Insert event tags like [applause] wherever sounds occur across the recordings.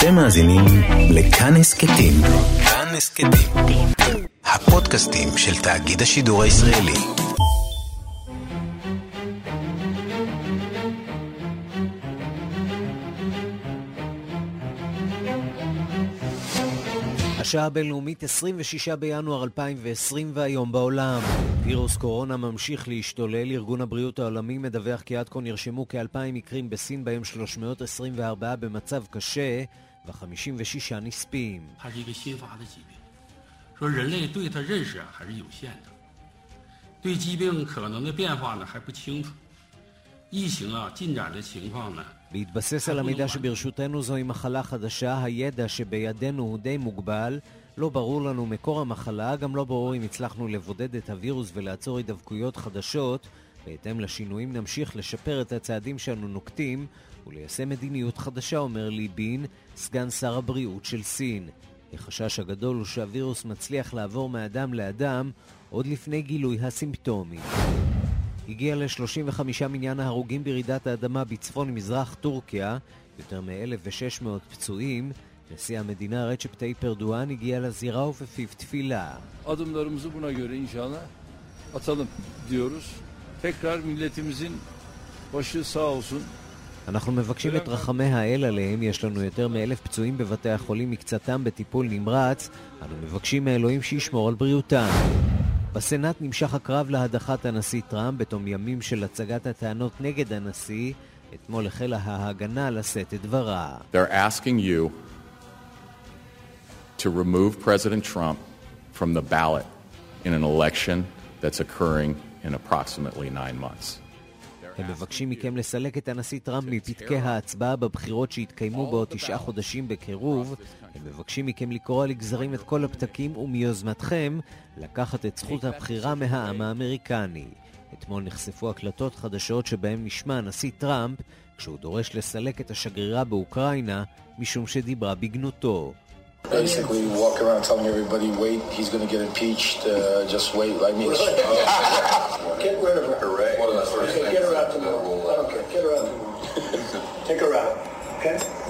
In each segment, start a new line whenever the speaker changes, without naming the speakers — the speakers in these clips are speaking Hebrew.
אתם מאזינים לכאן הסכתים. כאן הסכתים. הפודקאסטים של תאגיד השידור הישראלי. השעה הבינלאומית 26 בינואר 2020 והיום בעולם. וירוס קורונה ממשיך להשתולל. ארגון הבריאות העולמי מדווח כי עד כה נרשמו כ-2,000 מקרים בסין, בהם 324 במצב קשה חמישים ושישה נספים. בהתבסס על המידע שברשותנו זוהי מחלה חדשה, הידע שבידינו הוא די מוגבל. לא ברור לנו מקור המחלה, גם לא ברור אם הצלחנו לבודד את הווירוס ולעצור הידבקויות חדשות. בהתאם לשינויים נמשיך לשפר את הצעדים שאנו נוקטים וליישם מדיניות חדשה, אומר לי בין, סגן שר הבריאות של סין. החשש הגדול הוא שהווירוס מצליח לעבור מאדם לאדם עוד לפני גילוי הסימפטומים. הגיע ל-35 מניין ההרוגים ברעידת האדמה בצפון-מזרח טורקיה, יותר מ-1,600 פצועים. נשיא המדינה רצ'פ טייפ ארדואן הגיע לזירה ובפיו תפילה.
Adımlarımızı buna göre inşallah atalım diyoruz. Tekrar milletimizin başı sağ olsun.
אנחנו מבקשים את רחמי האל עליהם, יש לנו יותר מאלף פצועים בבתי החולים, מקצתם בטיפול נמרץ. אנו מבקשים מאלוהים שישמור על בריאותם. בסנאט נמשך הקרב להדחת הנשיא טראמפ בתום ימים של הצגת הטענות נגד הנשיא. אתמול החלה ההגנה לשאת את דברה.
To remove President Trump from the ballot in an election that's occurring in approximately nine months.
הם מבקשים מכם לסלק את הנשיא טראמפ מפתקי ההצבעה בבחירות שיתקיימו בעוד תשעה חודשים בקירוב. הם מבקשים מכם לקרוע לגזרים את כל הפתקים ומיוזמתכם לקחת את זכות הבחירה מהעם האמריקני. אתמול נחשפו הקלטות חדשות שבהן נשמע הנשיא טראמפ כשהוא דורש לסלק את השגרירה באוקראינה משום שדיברה בגנותו.
Basically, walk around telling everybody, wait, he's going to get impeached, uh, just wait. I mean, [laughs]
Get rid of her. Hooray. Okay, get her out tomorrow. I don't care. Get her out tomorrow. Take her it.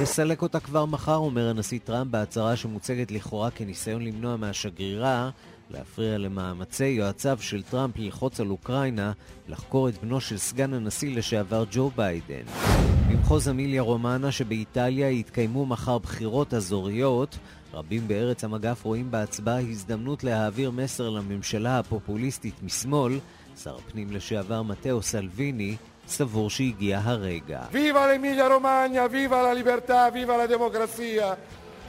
תסלק אותה כבר מחר, אומר הנשיא טראמפ בהצהרה שמוצגת לכאורה כניסיון למנוע מהשגרירה להפריע למאמצי יועציו של טראמפ ללחוץ על אוקראינה לחקור את בנו של סגן הנשיא לשעבר ג'ו ביידן. במחוז אמיליה רומנה שבאיטליה יתקיימו מחר בחירות אזוריות. רבים בארץ המגף רואים בהצבעה הזדמנות להעביר מסר לממשלה הפופוליסטית משמאל. שר הפנים לשעבר מתאו סלוויני סבור שהגיע הרגע.
Viva l'Emilia Romagna, viva la libertà, viva la democrazia,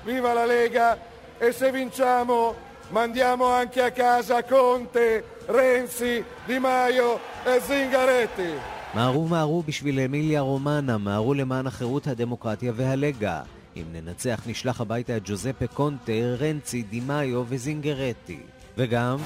viva la Lega e se vinciamo mandiamo anche a casa Conte, Renzi, Di Maio e Zingaretti.
מהרו מהרו בשביל אמיליה רומנה, מהרו למען החירות, הדמוקרטיה והלגה. אם ננצח נשלח הביתה את ג'וזפה קונטה, רנצי, דימאיו וזינגרטי. וגם...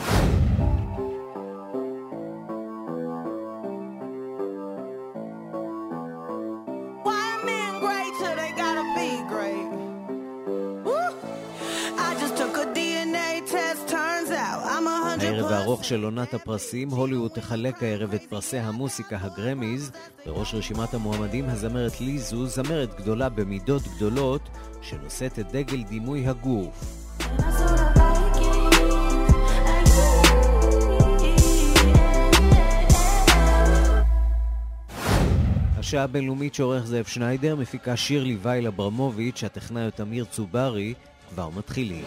של עונת הפרסים, הוליווד תחלק הערב את פרסי המוסיקה הגרמיז. בראש רשימת המועמדים הזמרת ליזו, זמרת גדולה במידות גדולות, שנושאת את דגל דימוי הגוף. השעה הבינלאומית שעורך זאב שניידר, מפיקה שירלי וייל אברמוביץ', הטכנאי הוא תמיר צוברי, כבר מתחילים.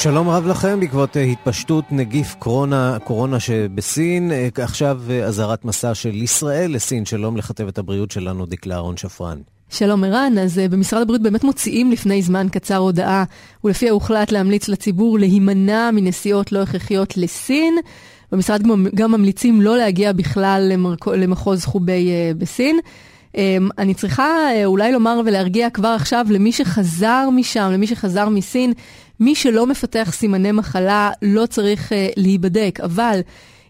שלום רב לכם, בעקבות אה, התפשטות נגיף קורונה, קורונה שבסין, אה, עכשיו אה, אזהרת מסע של ישראל לסין. שלום לכתבת הבריאות שלנו, דקלה אהרון שפרן.
שלום ערן, אז במשרד הבריאות באמת מוציאים לפני זמן קצר הודעה, ולפיה הוחלט להמליץ לציבור להימנע מנסיעות לא הכרחיות לסין. במשרד גם, גם ממליצים לא להגיע בכלל למרק... למחוז חובי uh, בסין. Um, אני צריכה uh, אולי לומר ולהרגיע כבר עכשיו למי שחזר משם, למי שחזר מסין, מי שלא מפתח סימני מחלה לא צריך uh, להיבדק, אבל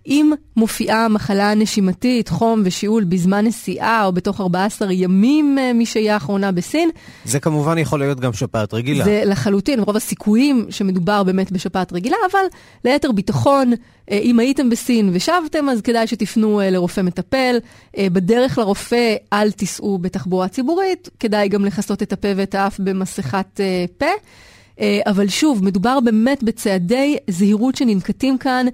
אם מופיעה מחלה נשימתית, חום ושיעול בזמן נסיעה או בתוך 14 ימים אה, משהייה האחרונה בסין.
זה כמובן יכול להיות גם שפעת רגילה.
זה לחלוטין, רוב הסיכויים שמדובר באמת בשפעת רגילה, אבל ליתר ביטחון, אה, אם הייתם בסין ושבתם, אז כדאי שתפנו אה, לרופא מטפל. בדרך לרופא אל תיסעו בתחבורה ציבורית, כדאי גם לכסות את הפה ואת האף במסכת פה. אבל שוב, מדובר באמת בצעדי זהירות שננקטים כאן אה,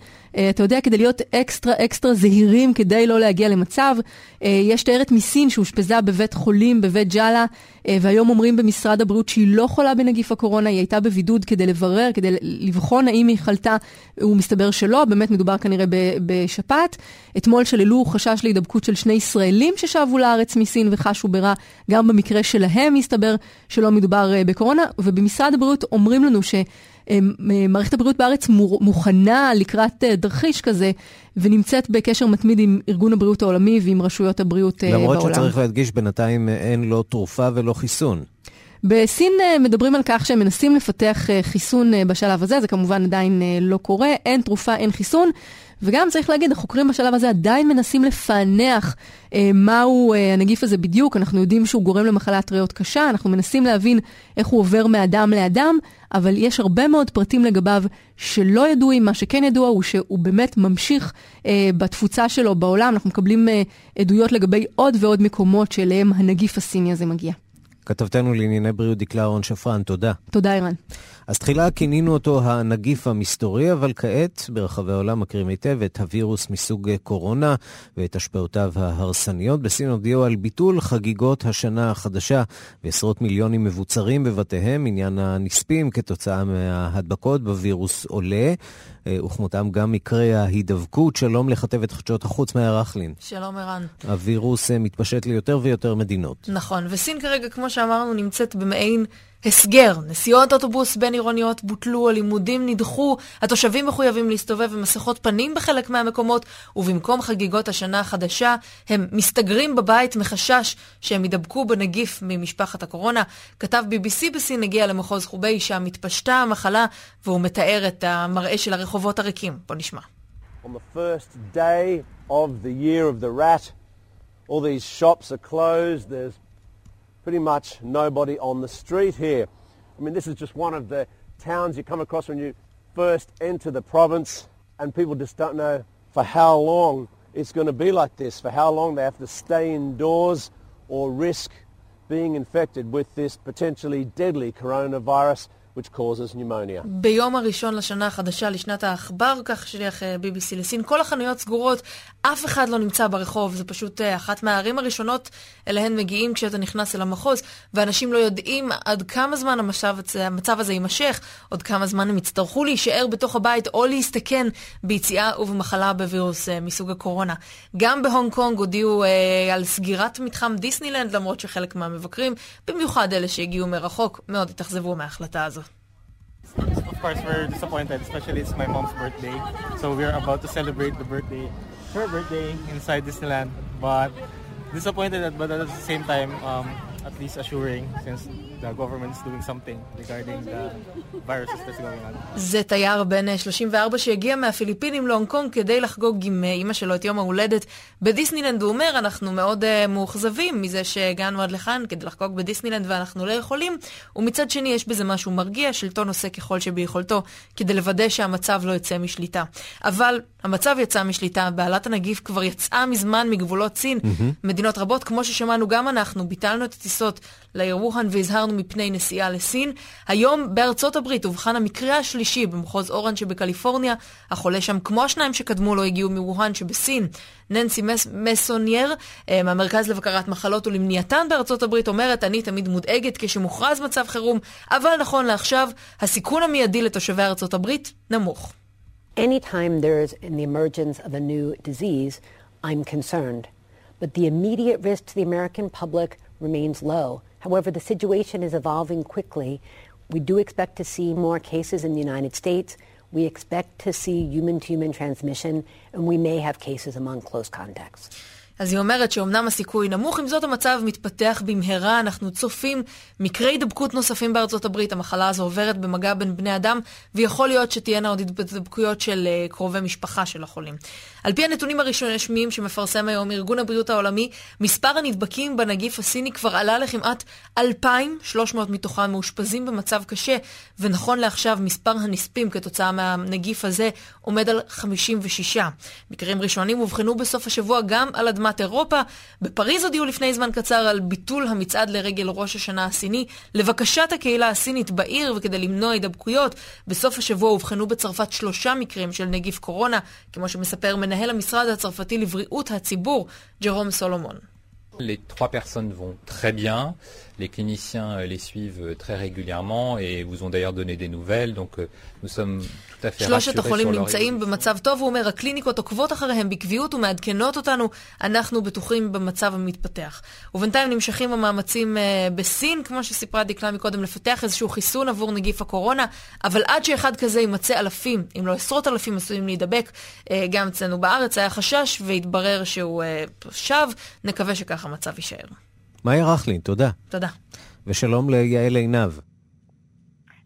אתה יודע, כדי להיות אקסטרה אקסטרה זהירים, כדי לא להגיע למצב. אה, יש תיירת מסין שאושפזה בבית חולים, בבית ג'אלה, אה, והיום אומרים במשרד הבריאות שהיא לא חולה בנגיף הקורונה, היא הייתה בבידוד כדי לברר, כדי לבחון האם היא חלתה, הוא מסתבר שלא, באמת מדובר כנראה בשפעת. אתמול שללו חשש להידבקות של שני ישראלים ששבו לארץ מסין וחשו ברע, גם במקרה שלהם מסתבר שלא מדובר בקורונה, ובמשרד הבריאות אומרים לנו ש... מערכת הבריאות בארץ מוכנה לקראת תרחיש כזה, ונמצאת בקשר מתמיד עם ארגון הבריאות העולמי ועם רשויות הבריאות
למרות בעולם. למרות שצריך להדגיש, בינתיים אין לא תרופה ולא חיסון.
בסין מדברים על כך שהם מנסים לפתח חיסון בשלב הזה, זה כמובן עדיין לא קורה, אין תרופה, אין חיסון. וגם צריך להגיד, החוקרים בשלב הזה עדיין מנסים לפענח אה, מהו אה, הנגיף הזה בדיוק. אנחנו יודעים שהוא גורם למחלת ריאות קשה, אנחנו מנסים להבין איך הוא עובר מאדם לאדם, אבל יש הרבה מאוד פרטים לגביו שלא ידועים. מה שכן ידוע הוא שהוא באמת ממשיך אה, בתפוצה שלו בעולם. אנחנו מקבלים אה, עדויות לגבי עוד ועוד מקומות שאליהם הנגיף הסיני הזה מגיע.
כתבתנו לענייני בריאות דקלה אהרון שפרן, תודה.
תודה, ערן.
אז תחילה כינינו אותו הנגיף המסתורי, אבל כעת ברחבי העולם מכירים היטב את הווירוס מסוג קורונה ואת השפעותיו ההרסניות. בסין הודיעו על ביטול חגיגות השנה החדשה ועשרות מיליונים מבוצרים בבתיהם. עניין הנספים כתוצאה מההדבקות בווירוס עולה. אה, וכמותם גם מקרי ההידבקות. שלום לכתבת חדשות החוץ מאיה רכלין.
שלום ערן.
הווירוס אה, מתפשט ליותר ויותר מדינות.
נכון, וסין כרגע, כמו שאמרנו, נמצאת במעין... הסגר, נסיעות אוטובוס בין עירוניות בוטלו, הלימודים נדחו, התושבים מחויבים להסתובב עם מסכות פנים בחלק מהמקומות, ובמקום חגיגות השנה החדשה, הם מסתגרים בבית מחשש שהם ידבקו בנגיף ממשפחת הקורונה. כתב BBC בסין הגיע למחוז חובי, שם התפשטה המחלה, והוא מתאר את המראה של הרחובות הריקים. בוא נשמע. On the first day of the year of the rat, all these shops are closed, there's pretty much nobody on the street here. I mean, this is just one of the towns you come across when you first enter the province, and people just don't know for how long it's going to be like this, for how long they have to stay indoors or risk being infected with this potentially deadly coronavirus which causes pneumonia. ביום הראשון לשנה החדשה, לשנת העכבר, כך שליח BBC לסין, כל החנויות סגורות, אף אחד לא נמצא ברחוב, זה פשוט אחת מהערים הראשונות אליהן מגיעים כשאתה נכנס אל המחוז, ואנשים לא יודעים עד כמה זמן המצב, המצב הזה יימשך, עוד כמה זמן הם יצטרכו להישאר בתוך הבית או להסתכן ביציאה ובמחלה בווירוס מסוג הקורונה. גם בהונג קונג הודיעו אה, על סגירת מתחם דיסנילנד, למרות שחלק מהמבקרים, במיוחד אלה שהגיעו מרחוק, מאוד התאכזבו מההחלטה הזו.
Of course, we're disappointed, especially it's my mom's birthday. So we're about to celebrate the birthday, her birthday inside Disneyland. But disappointed, but at the same time, um, at least assuring since the government is doing something regarding the viruses that's going on.
זה תייר בן 34 שהגיע מהפיליפינים להונג קונג כדי לחגוג עם אימא שלו את יום ההולדת בדיסנילנד. הוא אומר, אנחנו מאוד uh, מאוכזבים מזה שהגענו עד לכאן כדי לחגוג בדיסנילנד ואנחנו לא יכולים. ומצד שני יש בזה משהו מרגיע, שלטון עושה ככל שביכולתו כדי לוודא שהמצב לא יצא משליטה. אבל המצב יצא משליטה, בעלת הנגיף כבר יצאה מזמן מגבולות סין. Mm-hmm. מדינות רבות, כמו ששמענו גם אנחנו, ביטלנו את הטיסות לעיר ווהאן והזהרנו מפני נסיעה לסין. היום בארצות הברית אובחן המקרה השלישי במחוז אורן שבקליפורניה. החולה שם, כמו השניים שקדמו לו, הגיעו מווהאן שבסין. ננסי מס, מסונייר, אה, מהמרכז לבקרת מחלות ולמניעתן בארצות הברית, אומרת, אני תמיד מודאגת כשמוכרז מצב חירום, אבל נכון לעכשיו, הסיכון המיידי לתושבי ארצות הברית נמוך.
Anytime there's the emergence of a new disease, I'm concerned. But the immediate risk to the American public remains low. However, the situation is evolving quickly. We do expect to see more cases in the United States. We expect to see human-to-human transmission, and we may have cases among close contacts.
אז היא אומרת שאומנם הסיכוי נמוך, עם זאת המצב מתפתח במהרה, אנחנו צופים מקרי הידבקות נוספים בארצות הברית, המחלה הזו עוברת במגע בין בני אדם, ויכול להיות שתהיינה עוד הידבקויות של uh, קרובי משפחה של החולים. על פי הנתונים הרשמיים שמפרסם היום ארגון הבריאות העולמי, מספר הנדבקים בנגיף הסיני כבר עלה לכמעט 2,300 מתוכם מאושפזים במצב קשה, ונכון לעכשיו מספר הנספים כתוצאה מהנגיף הזה עומד על 56. מקרים ראשונים אובחנו בסוף השבוע גם על אדמת אירופה. בפריז הודיעו לפני זמן קצר על ביטול המצעד לרגל ראש השנה הסיני, לבקשת הקהילה הסינית בעיר וכדי למנוע הידבקויות. בסוף השבוע אובחנו בצרפת שלושה מקרים של נגיף קורונה, כמו שמספר מנהל המשרד הצרפתי לבריאות הציבור, ג'רום סולומון.
Les trois personnes vont très bien. Les cliniciens euh, les suivent euh, très régulièrement et vous ont d'ailleurs donné des nouvelles, donc euh, nous sommes tout à fait
שלושת החולים נמצאים במצב טוב, הוא אומר, הקליניקות עוקבות אחריהם בקביעות ומעדכנות אותנו, אנחנו בטוחים במצב המתפתח. ובינתיים נמשכים המאמצים בסין, כמו שסיפרה דקלה מקודם, לפתח איזשהו חיסון עבור נגיף הקורונה, אבל עד שאחד כזה יימצא אלפים, אם לא עשרות אלפים עשויים להידבק, גם אצלנו בארץ היה חשש והתברר שהוא שב, נקווה שכך המצב יישאר.
מאיה רכלין, תודה.
תודה.
ושלום ליעל עינב.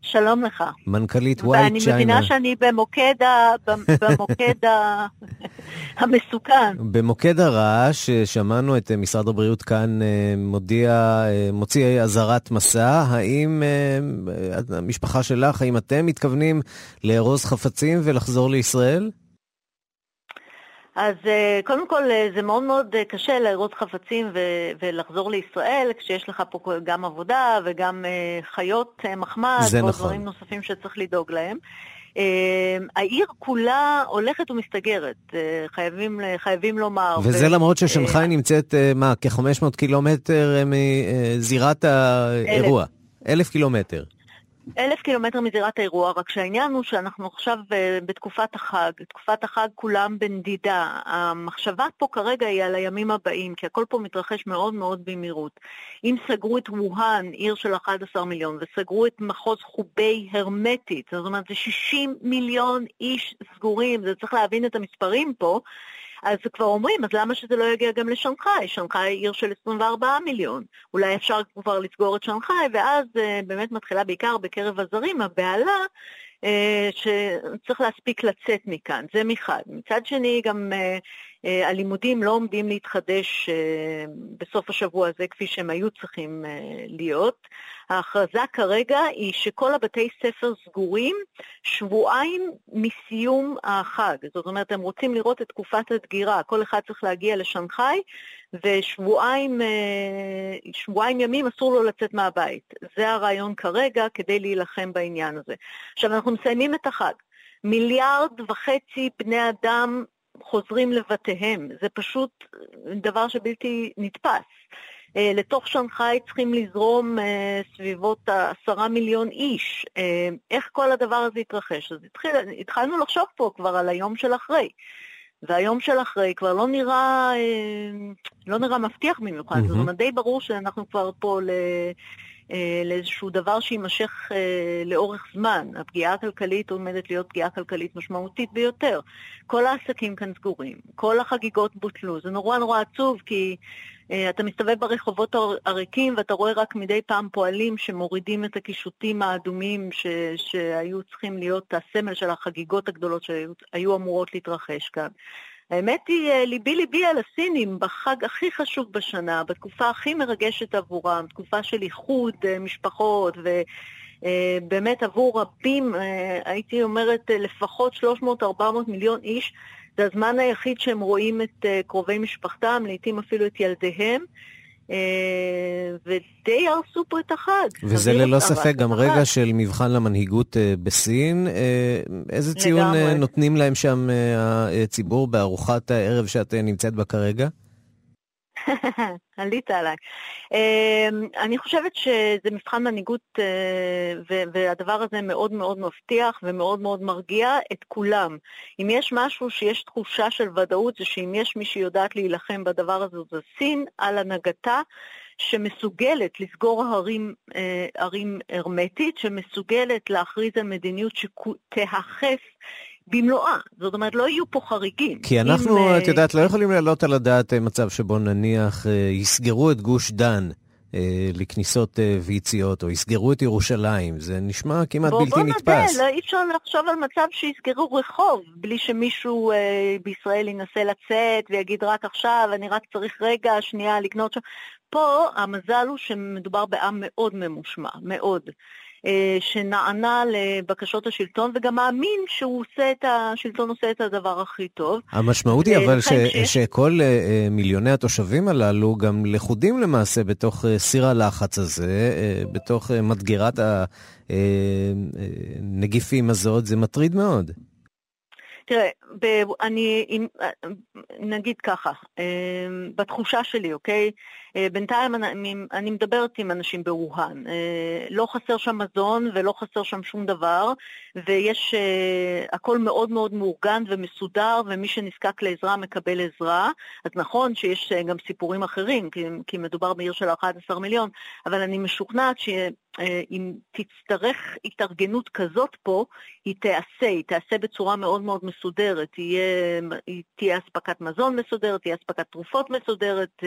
שלום לך.
מנכ"לית ווייט צ'יינה.
ואני מבינה שאני במוקד, ה... [laughs] במוקד ה... המסוכן.
במוקד הרעש, שמענו את משרד הבריאות כאן אה, מודיע, אה, מוציא אזהרת מסע. האם אה, המשפחה שלך, האם אתם מתכוונים לארוז חפצים ולחזור לישראל?
אז אה, קודם כל אה, זה מאוד מאוד אה, קשה לארוז חפצים ו- ולחזור לישראל כשיש לך פה גם עבודה וגם חיות מחמד
ועוד
נכון. דברים נוספים שצריך לדאוג להם. העיר כולה הולכת ומסתגרת, חייבים, חייבים לומר.
וזה ו... למרות ששנגחאי נמצאת, מה, כ-500 קילומטר מזירת האירוע. אלף, אלף קילומטר.
אלף קילומטר מזירת האירוע, רק שהעניין הוא שאנחנו עכשיו אה, בתקופת החג, תקופת החג כולם בנדידה. המחשבה פה כרגע היא על הימים הבאים, כי הכל פה מתרחש מאוד מאוד במהירות. אם סגרו את ווהאן, עיר של 11 מיליון, וסגרו את מחוז חובי הרמטית, זאת אומרת זה 60 מיליון איש סגורים, זה צריך להבין את המספרים פה. אז כבר אומרים, אז למה שזה לא יגיע גם לשנגחאי? שנגחאי היא עיר של 24 מיליון. אולי אפשר כבר לסגור את שנגחאי, ואז uh, באמת מתחילה בעיקר בקרב הזרים הבהלה uh, שצריך להספיק לצאת מכאן, זה מחד. מצד שני, גם uh, uh, הלימודים לא עומדים להתחדש בסוף השבוע הזה כפי שהם היו צריכים להיות. ההכרזה כרגע היא שכל הבתי ספר סגורים שבועיים מסיום החג. זאת אומרת, הם רוצים לראות את תקופת הדגירה. כל אחד צריך להגיע לשנגחאי, ושבועיים שבועיים ימים אסור לו לצאת מהבית. זה הרעיון כרגע כדי להילחם בעניין הזה. עכשיו, אנחנו מסיימים את החג. מיליארד וחצי בני אדם חוזרים לבתיהם. זה פשוט דבר שבלתי נתפס. אה, לתוך שנגחאי צריכים לזרום אה, סביבות עשרה מיליון איש. אה, איך כל הדבר הזה יתרחש? אז התחיל, התחלנו לחשוב פה כבר על היום של אחרי. והיום של אחרי כבר לא נראה, לא נראה מבטיח במיוחד. Mm-hmm. זאת אומרת, די ברור שאנחנו כבר פה ל... לאיזשהו דבר שיימשך לאורך זמן. הפגיעה הכלכלית עומדת להיות פגיעה כלכלית משמעותית ביותר. כל העסקים כאן סגורים, כל החגיגות בוטלו. זה נורא נורא עצוב, כי אה, אתה מסתובב ברחובות הריקים ואתה רואה רק מדי פעם פועלים שמורידים את הקישוטים האדומים ש, שהיו צריכים להיות הסמל של החגיגות הגדולות שהיו אמורות להתרחש כאן. האמת היא, אה, ליבי ליבי על הסינים בחג הכי חשוב בשנה, בתקופה הכי מרגשת עבורם, תקופה של איחוד אה, משפחות ובאמת עבור רבים, הייתי אומרת לפחות 300-400 מיליון איש, זה הזמן היחיד שהם רואים את uh, קרובי משפחתם, לעיתים אפילו את ילדיהם. Uh, ודי הרסו פה את החג.
וזה ללא ספק גם. רגע של מבחן למנהיגות uh, בסין. איזה ציון uh, נותנים להם שם הציבור בארוחת הערב שאת נמצאת בה כרגע? [laughs]
עלית עליי. אמ, אני חושבת שזה מבחן מנהיגות, אה, והדבר הזה מאוד מאוד מבטיח ומאוד מאוד מרגיע את כולם. אם יש משהו שיש תחושה של ודאות, זה שאם יש מי שיודעת להילחם בדבר הזה, זה סין על הנהגתה. שמסוגלת לסגור הרים, אה, הרים הרמטית, שמסוגלת להכריז על מדיניות שתיאכף במלואה. זאת אומרת, לא יהיו פה חריגים.
כי אנחנו, אם, את יודעת, לא יכולים להעלות על הדעת מצב שבו נניח יסגרו את גוש דן. אה, לכניסות אה, ויציאות, או יסגרו את ירושלים. זה נשמע כמעט בוא, בלתי בוא נתפס. בוא
לא, אי אפשר לחשוב על מצב שיסגרו רחוב, בלי שמישהו אה, בישראל ינסה לצאת ויגיד רק עכשיו, אני רק צריך רגע, שנייה, לקנות שם. פה המזל הוא שמדובר בעם מאוד ממושמע, מאוד. אה, שנענה לבקשות השלטון וגם מאמין שהשלטון עושה את הדבר הכי טוב.
המשמעות היא אבל ש, שכל אה, מיליוני התושבים הללו גם לכודים למעשה בתוך אה, סיר הלחץ הזה, בתוך מדגרת הנגיפים הזאת, זה מטריד מאוד.
תראה, אני, נגיד ככה, בתחושה שלי, אוקיי? אה, בינתיים אני, אני מדברת עם אנשים בווהאן. אה, לא חסר שם מזון ולא חסר שם שום דבר, ויש, אה, הכל מאוד מאוד מאורגן ומסודר, ומי שנזקק לעזרה מקבל עזרה. אז נכון שיש גם סיפורים אחרים, כי, כי מדובר בעיר של 11 מיליון, אבל אני משוכנעת שאם תצטרך התארגנות כזאת פה, היא תיעשה, היא תיעשה בצורה מאוד מאוד מסודרת. תהיה, תהיה אספקת מזון מסודרת, תהיה אספקת תרופות מסודרת,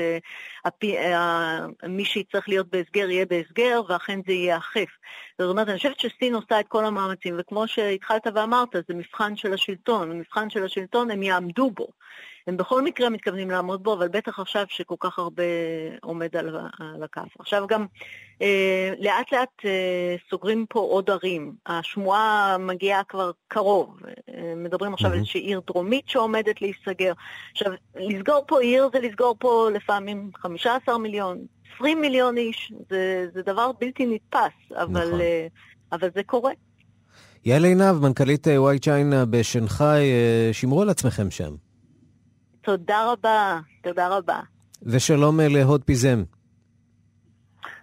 אה, מי שיצטרך להיות בהסגר יהיה בהסגר, ואכן זה ייאכף. זאת אומרת, אני חושבת שסין עושה את כל המאמצים, וכמו שהתחלת ואמרת, זה מבחן של השלטון. המבחן של השלטון, הם יעמדו בו. הם בכל מקרה מתכוונים לעמוד בו, אבל בטח עכשיו שכל כך הרבה עומד על, על הכף. עכשיו גם אה, לאט לאט אה, סוגרים פה עוד ערים. השמועה מגיעה כבר קרוב. אה, מדברים עכשיו mm-hmm. על איזושהי עיר דרומית שעומדת להיסגר. עכשיו, לסגור פה עיר זה לסגור פה לפעמים 15 מיליון, 20 מיליון איש. זה, זה דבר בלתי נתפס, אבל, נכון. אה, אבל זה קורה.
יעל עינב, מנכ"לית וואי צ'יינה בשנגחאי, אה, שמרו על עצמכם שם.
תודה רבה, תודה רבה.
ושלום אה, להוד פיזם.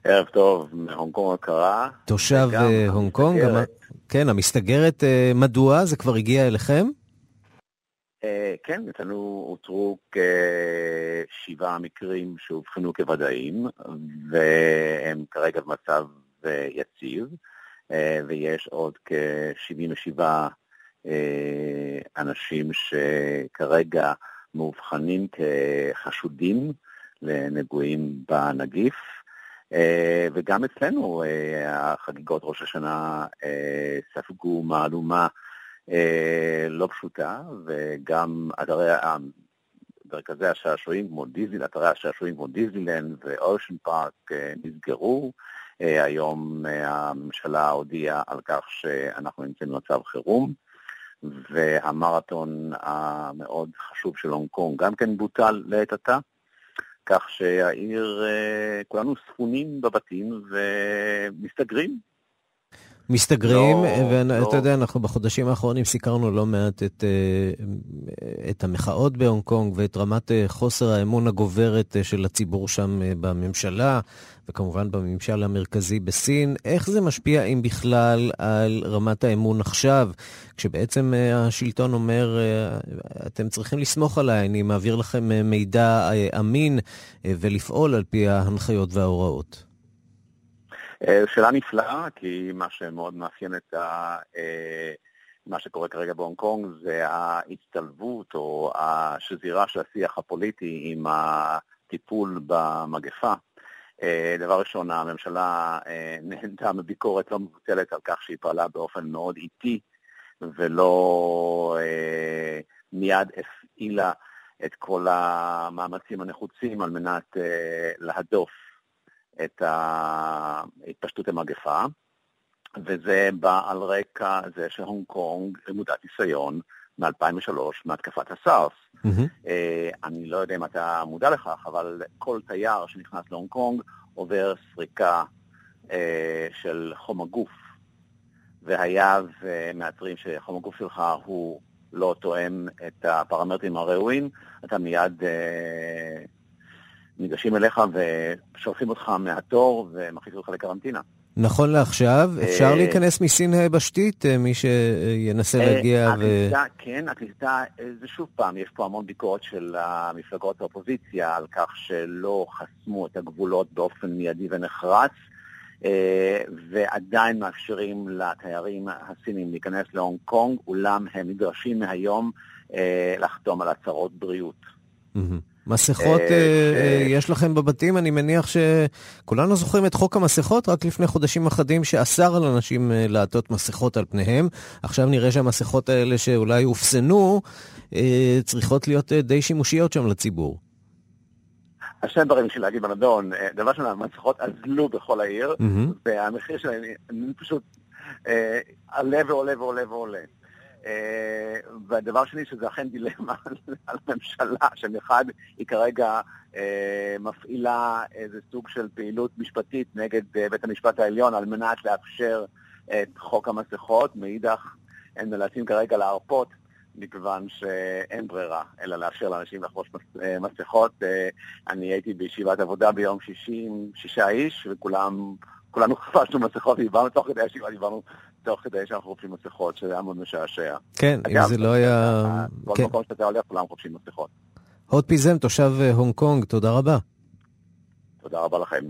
ערב טוב, מהונג קונג הקרה.
תושב אה, הונג קונג, גם... כן, המסתגרת, אה, מדוע? זה כבר הגיע אליכם?
כן, אצלנו אותרו כשבעה מקרים שאובחנו כוודאים, והם כרגע במצב יציב, ויש עוד כ-77 אנשים שכרגע מאובחנים כחשודים לנגועים בנגיף. אה, וגם אצלנו אה, החגיגות ראש השנה אה, ספגו מהלומה לא פשוטה, וגם אתרי, מרכזי השעשועים כמו דיזל, אתרי השעשועים כמו דיסנילנד ואושן פארק נסגרו. היום הממשלה הודיעה על כך שאנחנו נמצאים במצב חירום. והמרתון המאוד חשוב של הונג קונג גם כן בוטל לעת עתה, כך שהעיר, אה, כולנו ספונים בבתים ומסתגרים.
מסתגרים, לא, ואתה לא. יודע, אנחנו בחודשים האחרונים סיקרנו לא מעט את, אה, את המחאות בהונג קונג ואת רמת אה, חוסר האמון הגוברת של הציבור שם בממשלה, וכמובן בממשל המרכזי בסין. איך זה משפיע, אם בכלל, על רמת האמון עכשיו, כשבעצם אה, השלטון אומר, אה, אתם צריכים לסמוך עליי, אני מעביר לכם אה, מידע אמין ולפעול על פי ההנחיות וההוראות?
שאלה נפלאה, כי מה שמאוד מאפיין את ה... מה שקורה כרגע בהונג קונג זה ההצטלבות או השזירה של השיח הפוליטי עם הטיפול במגפה. אה, דבר ראשון, הממשלה אה, נהנתה מביקורת לא מבוטלת על כך שהיא פעלה באופן מאוד איטי ולא אה, מיד הפעילה את כל המאמצים הנחוצים על מנת להדוף את התפשטות המגפה. וזה בא על רקע זה שהונג קונג מודעת ניסיון מ-2003, מהתקפת הסארס. Mm-hmm. אני לא יודע אם אתה מודע לכך, אבל כל תייר שנכנס להונג קונג עובר סריקה אה, של חום הגוף. והיה ומאתרים שחום הגוף שלך הוא לא תואם את הפרמטרים הראויים, אתה מיד אה, ניגשים אליך ושולחים אותך מהתור ומכניסים אותך לקרנטינה.
נכון לעכשיו, אפשר אה, להיכנס מסין היבשתית, אה, מי שינסה אה, להגיע
ו... כן, הכניסה, זה שוב פעם, יש פה המון ביקורת של המפלגות האופוזיציה על כך שלא חסמו את הגבולות באופן מיידי ונחרץ. ועדיין מאפשרים לתיירים הסינים להיכנס להונג קונג, אולם הם נדרשים מהיום לחתום על הצהרות בריאות.
מסכות אה, יש לכם בבתים? אני מניח שכולנו זוכרים את חוק המסכות רק לפני חודשים אחדים שאסר על אנשים לעטות מסכות על פניהם. עכשיו נראה שהמסכות האלה שאולי אופסנו צריכות להיות די שימושיות שם לציבור.
השני דברים של להגיד בנדון, דבר ראשון, המסכות אזלו בכל העיר, והמחיר שלהם פשוט עלה ועולה ועולה ועולה. והדבר שני, שזה אכן דילמה [laughs] על הממשלה, שמחד היא כרגע מפעילה איזה סוג של פעילות משפטית נגד בית המשפט העליון על מנת לאפשר את חוק המסכות, מאידך הם נאלצים כרגע להרפות מכיוון שאין ברירה, אלא לאפשר לאנשים לחבוש מסכות. אני הייתי בישיבת עבודה ביום שישי עם שישה איש, וכולם, כולנו [laughs] חפשנו מסכות, דיברנו תוך כדי הישיבה, דיברנו תוך כדי שאנחנו חופשים מסכות, שזה היה מאוד משעשע.
כן, אם זה לא היה...
כל
כן.
מקום שאתה הולך, כולם חופשים מסכות.
הוד פיזם, תושב הונג קונג, תודה רבה.
תודה רבה לכם.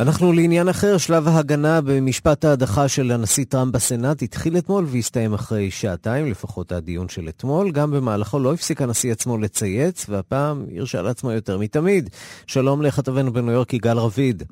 אנחנו לעניין אחר, שלב ההגנה במשפט ההדחה של הנשיא טראמפ בסנאט התחיל אתמול והסתיים אחרי שעתיים, לפחות הדיון של אתמול. גם במהלכו לא הפסיק הנשיא עצמו לצייץ, והפעם הרשה לעצמו יותר מתמיד. שלום לכתבנו בניו יורק, יגאל רביד.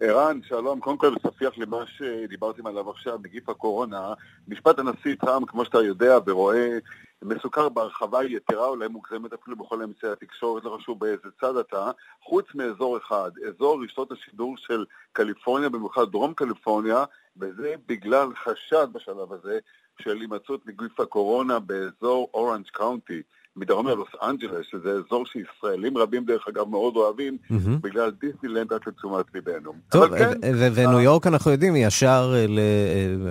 ערן, שלום. קודם כל, ספיח למה שדיברתם עליו עכשיו, נגיף הקורונה. משפט הנשיא טראמפ, כמו שאתה יודע ורואה, מסוכר בהרחבה יתרה, אולי מוגזמת אפילו בכל אמצעי התקשורת, לא חשוב באיזה צד אתה, חוץ מאזור אחד, אזור רשתות השידור של קליפורניה, במיוחד דרום קליפורניה, וזה בגלל חשד בשלב הזה של הימצאות נגיף הקורונה באזור אורנג' קאונטי. מדרום ללוס אנג'לס, שזה אזור שישראלים רבים דרך אגב מאוד אוהבים, mm-hmm. בגלל דיסנילנד עד לתשומת ליבנו.
טוב, כן, וניו יורק אנחנו יודעים, ישר,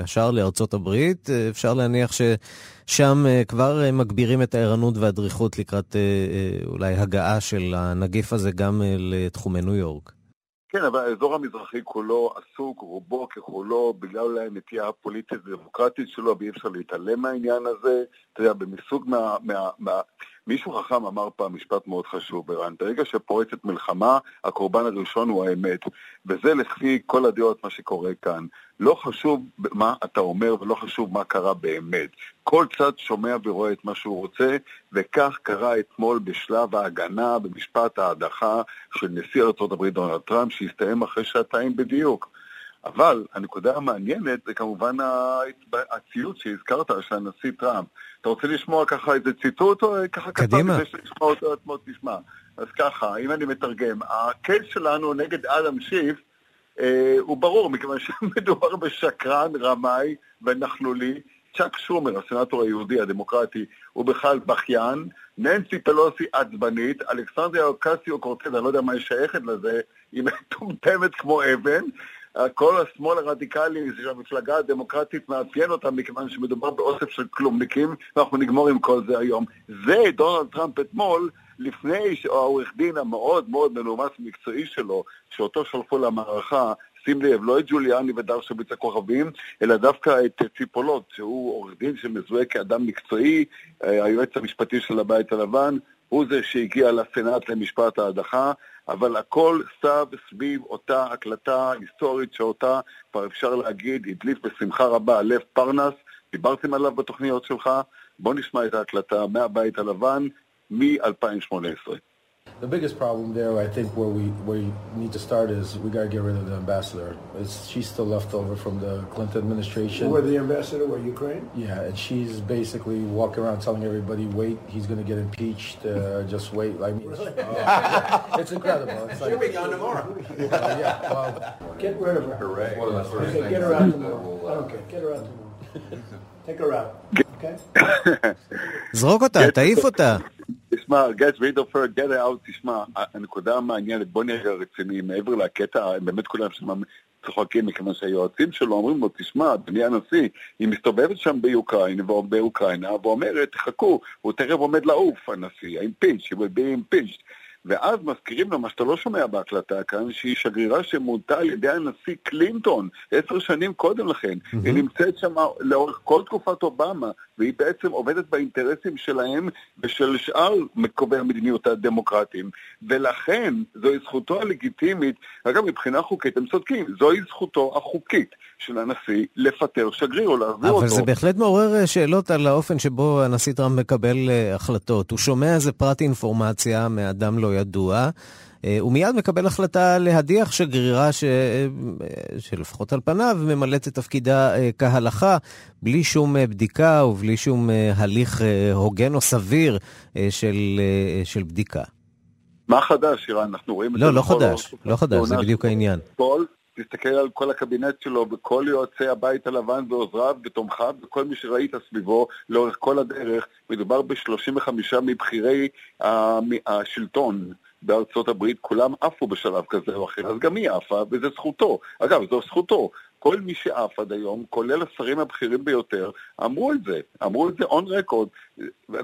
ישר לארצות הברית, אפשר להניח ששם כבר מגבירים את הערנות והדריכות לקראת אולי הגעה של הנגיף הזה גם לתחומי ניו יורק.
כן, אבל האזור המזרחי כולו עסוק, רובו ככולו, בגלל הנטייה הפוליטית ודמוקרטית שלו, ואי אפשר להתעלם מהעניין הזה. אתה יודע, במסוג מה... מה, מה מישהו חכם אמר פעם משפט מאוד חשוב, ערן, ברגע שפורצת מלחמה, הקורבן הראשון הוא האמת. וזה לפי כל הדעות מה שקורה כאן. לא חשוב מה אתה אומר ולא חשוב מה קרה באמת. כל צד שומע ורואה את מה שהוא רוצה, וכך קרה אתמול בשלב ההגנה במשפט ההדחה של נשיא ארה"ב דונלד טראמפ, שהסתיים אחרי שעתיים בדיוק. אבל הנקודה המעניינת זה כמובן הציוץ שהזכרת של הנשיא טראמפ. אתה רוצה לשמוע ככה איזה ציטוט או ככה
קדימה.
כדי לשמוע אותו עצמו תשמע. אז ככה, אם אני מתרגם, הקייס שלנו נגד אדם שיף אה, הוא ברור, מכיוון [laughs] שמדובר בשקרן, רמאי ונכלולי. צ'אק שומר, הסנאטור היהודי הדמוקרטי, הוא בכלל בכיין, ננסי פלוסי עצבנית, אלכסנדריה אוקסיו קורטז, אני לא יודע מה היא שייכת לזה, היא מטומטמת כמו אבן, כל השמאל הרדיקלי שהמפלגה הדמוקרטית מאפיין אותה מכיוון שמדובר באוסף של כלומניקים ואנחנו נגמור עם כל זה היום. זה דונלד טראמפ אתמול, לפני שהעורך דין המאוד מאוד מנומס ומקצועי שלו, שאותו שלפו למערכה, שים לב, לא את ג'וליאני ודרשוויץ הכוכבים, אלא דווקא את ציפולות, שהוא עורך דין שמזוהה כאדם מקצועי, היועץ המשפטי של הבית הלבן, הוא זה שהגיע לסנאט למשפט ההדחה, אבל הכל סב סביב אותה הקלטה היסטורית שאותה כבר אפשר להגיד הדליף בשמחה רבה לב פרנס, דיברתם עליו בתוכניות שלך, בואו נשמע את ההקלטה מהבית הלבן מ-2018.
The biggest problem there, I think, where we where we need to start is we got to get rid of the ambassador. It's, she's still left over from the Clinton administration.
Where the ambassador? Where Ukraine?
Yeah, and she's basically walking around telling everybody, "Wait, he's going to get impeached. Uh, just wait." I mean,
really?
uh, [laughs] it's incredible. It's
She'll be gone tomorrow. uh, yeah, well, get rid of her. Hooray! Okay, get her out tomorrow. I don't care. Get her out tomorrow. Take her out. Okay?
זרוק אותה, תעיף אותה.
תשמע, get rid of her, get out, תשמע, הנקודה המעניינת, בוא נהיה רציני, מעבר לקטע, הם באמת כולם שם צוחקים, מכיוון שהיועצים שלו אומרים לו, תשמע, אדוני הנשיא, היא מסתובבת שם באוקראינה, באוקראינה, ואומרת, תחכו, הוא תכף עומד לעוף, הנשיא, ה-impeach, he will be impeached. ואז מזכירים לו, מה שאתה לא שומע בהקלטה כאן, שהיא שגרירה שמונתה על ידי הנשיא קלינטון עשר שנים קודם לכן. Mm-hmm. היא נמצאת שם לאורך כל תקופת אובמה, והיא בעצם עובדת באינטרסים שלהם ושל שאר קובעי המדיניות הדמוקרטיים. ולכן זוהי זכותו הלגיטימית, אגב, מבחינה חוקית הם צודקים, זוהי זכותו החוקית של הנשיא לפטר שגריר או להעביר אותו.
אבל זה בהחלט מעורר אה, שאלות על האופן שבו הנשיא טראמפ מקבל אה, החלטות. הוא שומע איזה פרט אינפורמציה מאדם לא ידוע. אה, הוא מיד מקבל החלטה להדיח שגרירה ש... שלפחות על פניו ממלאת את תפקידה כהלכה, בלי שום בדיקה ובלי שום הליך הוגן או סביר של, של בדיקה.
מה חדש, אירן? אנחנו רואים את
לא, זה... לא, לא חדש, לא חדש, זה בדיוק העניין.
כל תסתכל על כל הקבינט שלו וכל יועצי הבית הלבן ועוזריו ותומכיו וכל מי שראית סביבו לאורך כל הדרך, מדובר ב-35 מבכירי השלטון בארצות הברית, כולם עפו בשלב כזה או אחר, אז גם היא עפה, וזו זכותו. אגב, זו זכותו. כל מי שעף עד היום, כולל השרים הבכירים ביותר, אמרו את זה, אמרו את זה און רקורד,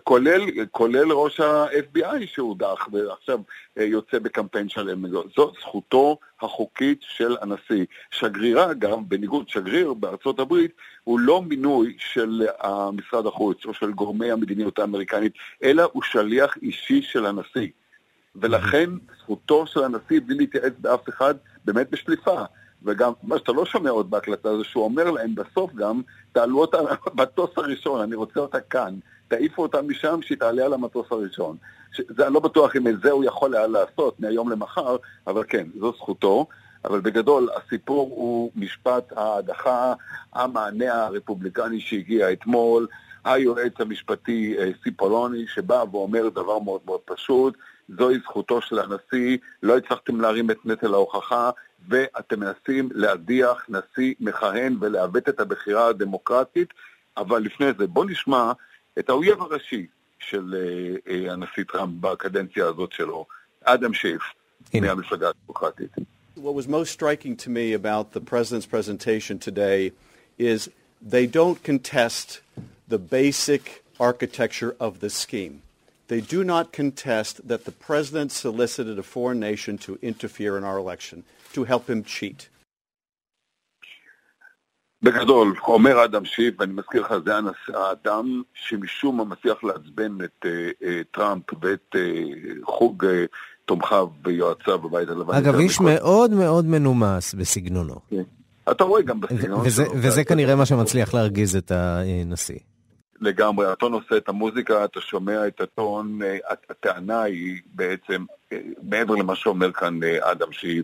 כולל, כולל ראש ה-FBI שהודח ועכשיו אה, יוצא בקמפיין שלם. זו זכותו החוקית של הנשיא. שגרירה, אגב, בניגוד שגריר בארצות הברית, הוא לא מינוי של משרד החוץ או של גורמי המדיניות האמריקנית, אלא הוא שליח אישי של הנשיא. ולכן זכותו של הנשיא, בלי להתייעץ באף אחד, באמת בשליפה. וגם מה שאתה לא שומע עוד בהקלטה זה שהוא אומר להם בסוף גם, תעלו אותה במטוס הראשון, אני רוצה אותה כאן, תעיפו אותה משם שהיא תעלה על המטוס הראשון. זה, אני לא בטוח אם את זה הוא יכול היה לעשות מהיום למחר, אבל כן, זו זכותו. אבל בגדול הסיפור הוא משפט ההדחה, המענה הרפובליקני שהגיע אתמול, היועץ המשפטי אה, סיפולוני שבא ואומר דבר מאוד מאוד פשוט, זוהי זכותו של הנשיא, לא הצלחתם להרים את נטל ההוכחה, ואתם מנסים להדיח נשיא מכהן ולעוות את הבחירה הדמוקרטית, אבל לפני זה בואו נשמע את האויב הראשי של uh, uh, הנשיא טראמפ בקדנציה הזאת שלו, אדם שייף, מהמפלגה הדמוקרטית.
What was most striking to me about the president's presentation today is they don't contest the basic architecture of the scheme. They do not contest that the president solicited a foreign nation to interfere in our election, to help him cheat.
בגדול, אומר אדם שיף, ואני מזכיר לך, זה האדם שמשום מה מצליח לעצבן את uh, uh, טראמפ ואת uh, חוג תומכיו ויועציו בבית הלבן.
אגב, איש מכל... מאוד מאוד מנומס בסגנונו.
כן. אתה רואה גם בסגנון
שלו. וזה כנראה מה שמצליח להרגיז את הנשיא.
לגמרי, הטון עושה את המוזיקה, אתה שומע את הטון, אה, הטענה היא בעצם, אה, מעבר למה שאומר כאן אה, אדם, שהיא...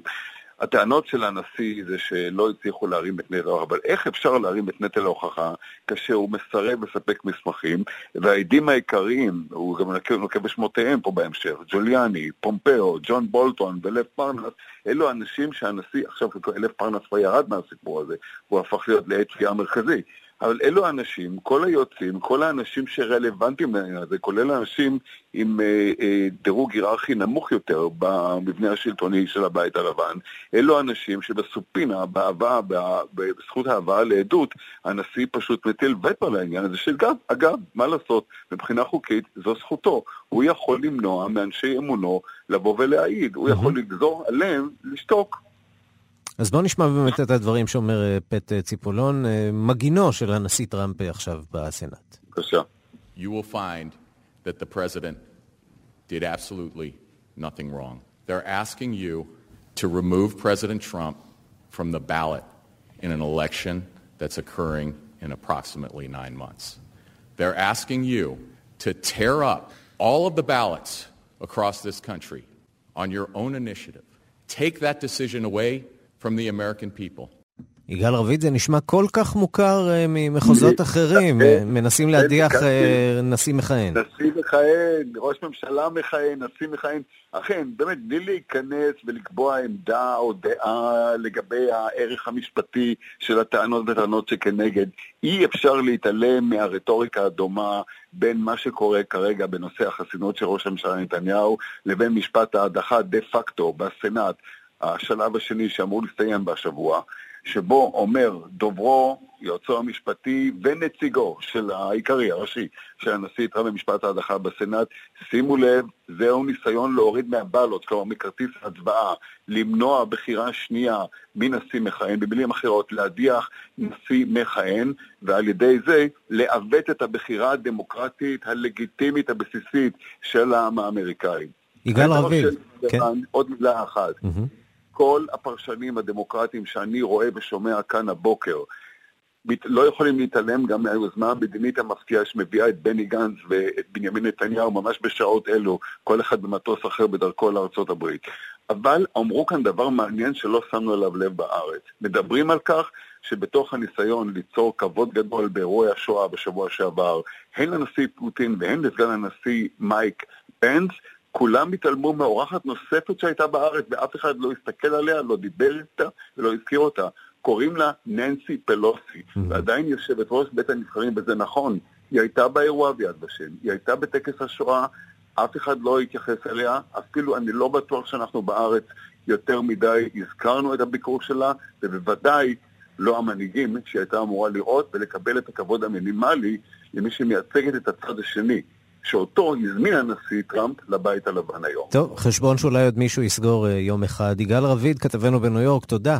הטענות של הנשיא זה שלא הצליחו להרים את נטל ההוכחה, אבל איך אפשר להרים את נטל ההוכחה כאשר הוא מסרב לספק מסמכים, והעדים העיקריים, הוא גם נוקב בשמותיהם פה בהמשך, ג'וליאני, פומפאו, ג'ון בולטון ולב פרנס, אלו אנשים שהנשיא, עכשיו לב פרנס כבר ירד מהסיפור הזה, הוא הפך להיות לעת תביעה מרכזי. אבל אלו האנשים, כל היועצים, כל האנשים שרלוונטיים לעניין הזה, כולל אנשים עם אה, אה, דירוג היררכי נמוך יותר במבנה השלטוני של הבית הלבן, אלו אנשים שבסופינה, בהבאה, בזכות ההבאה לעדות, הנשיא פשוט מטיל וטו על העניין הזה, שגם, אגב, מה לעשות, מבחינה חוקית זו זכותו. הוא יכול למנוע מאנשי אמונו לבוא ולהעיד, הוא יכול לגזור עליהם לשתוק.
אז בואו נשמע באמת את הדברים שאומר אה, פט אה, ציפולון, אה, מגינו של הנשיא טראמפ עכשיו בסנאט.
בבקשה.
You will find that the president did absolutely nothing wrong. They're asking you to remove President Trump from the ballot in an election that's occurring in approximately nine months. They're asking you to tear up all of the ballots across this country on your own initiative. Take that decision away from the American people.
יגאל רביד, זה נשמע כל כך מוכר uh, ממחוזות אחרים, uh, מנסים להדיח uh, נשיא מכהן.
נשיא מכהן, ראש ממשלה מכהן, נשיא מכהן. אכן, באמת, בלי להיכנס ולקבוע עמדה או דעה לגבי הערך המשפטי של הטענות וטענות שכנגד, אי אפשר להתעלם מהרטוריקה הדומה בין מה שקורה כרגע בנושא החסינות של ראש הממשלה נתניהו לבין משפט ההדחה דה פקטו בסנאט השלב השני שאמור להסתיים בשבוע. שבו אומר דוברו, יועצו המשפטי ונציגו של העיקרי, הראשי, של הנשיא טראמפ במשפט ההדחה בסנאט, שימו לב, זהו ניסיון להוריד מהבלות, כלומר מכרטיס הצבעה, למנוע בחירה שנייה מנשיא מכהן, במילים אחרות, להדיח נשיא מכהן, ועל ידי זה לעוות את הבחירה הדמוקרטית הלגיטימית הבסיסית של העם האמריקאי.
יגאל רביב, כן.
עוד מילה אחת. Mm-hmm. כל הפרשנים הדמוקרטיים שאני רואה ושומע כאן הבוקר, לא יכולים להתעלם גם מהיוזמה המדינית המפתיעה שמביאה את בני גנץ ואת בנימין נתניהו ממש בשעות אלו, כל אחד במטוס אחר בדרכו לארצות הברית. אבל אמרו כאן דבר מעניין שלא שמנו אליו לב בארץ. מדברים על כך שבתוך הניסיון ליצור כבוד גדול באירועי השואה בשבוע שעבר, הן לנשיא פוטין והן לסגן הנשיא מייק פנס, כולם התעלמו מאורחת נוספת שהייתה בארץ ואף אחד לא הסתכל עליה, לא דיבר איתה ולא הזכיר אותה. קוראים לה ננסי פלוסי, mm-hmm. ועדיין יושבת ראש בית הנבחרים, וזה נכון, היא הייתה באירוע ביד ושם, היא הייתה בטקס השואה, אף אחד לא התייחס אליה, אפילו אני לא בטוח שאנחנו בארץ יותר מדי הזכרנו את הביקור שלה, ובוודאי לא המנהיגים שהיא הייתה אמורה לראות ולקבל את הכבוד המינימלי למי שמייצגת את הצד השני. שאותו הזמין הנשיא טראמפ לבית הלבן היום.
טוב, חשבון שאולי עוד מישהו יסגור uh, יום אחד. יגאל רביד, כתבנו בניו יורק, תודה.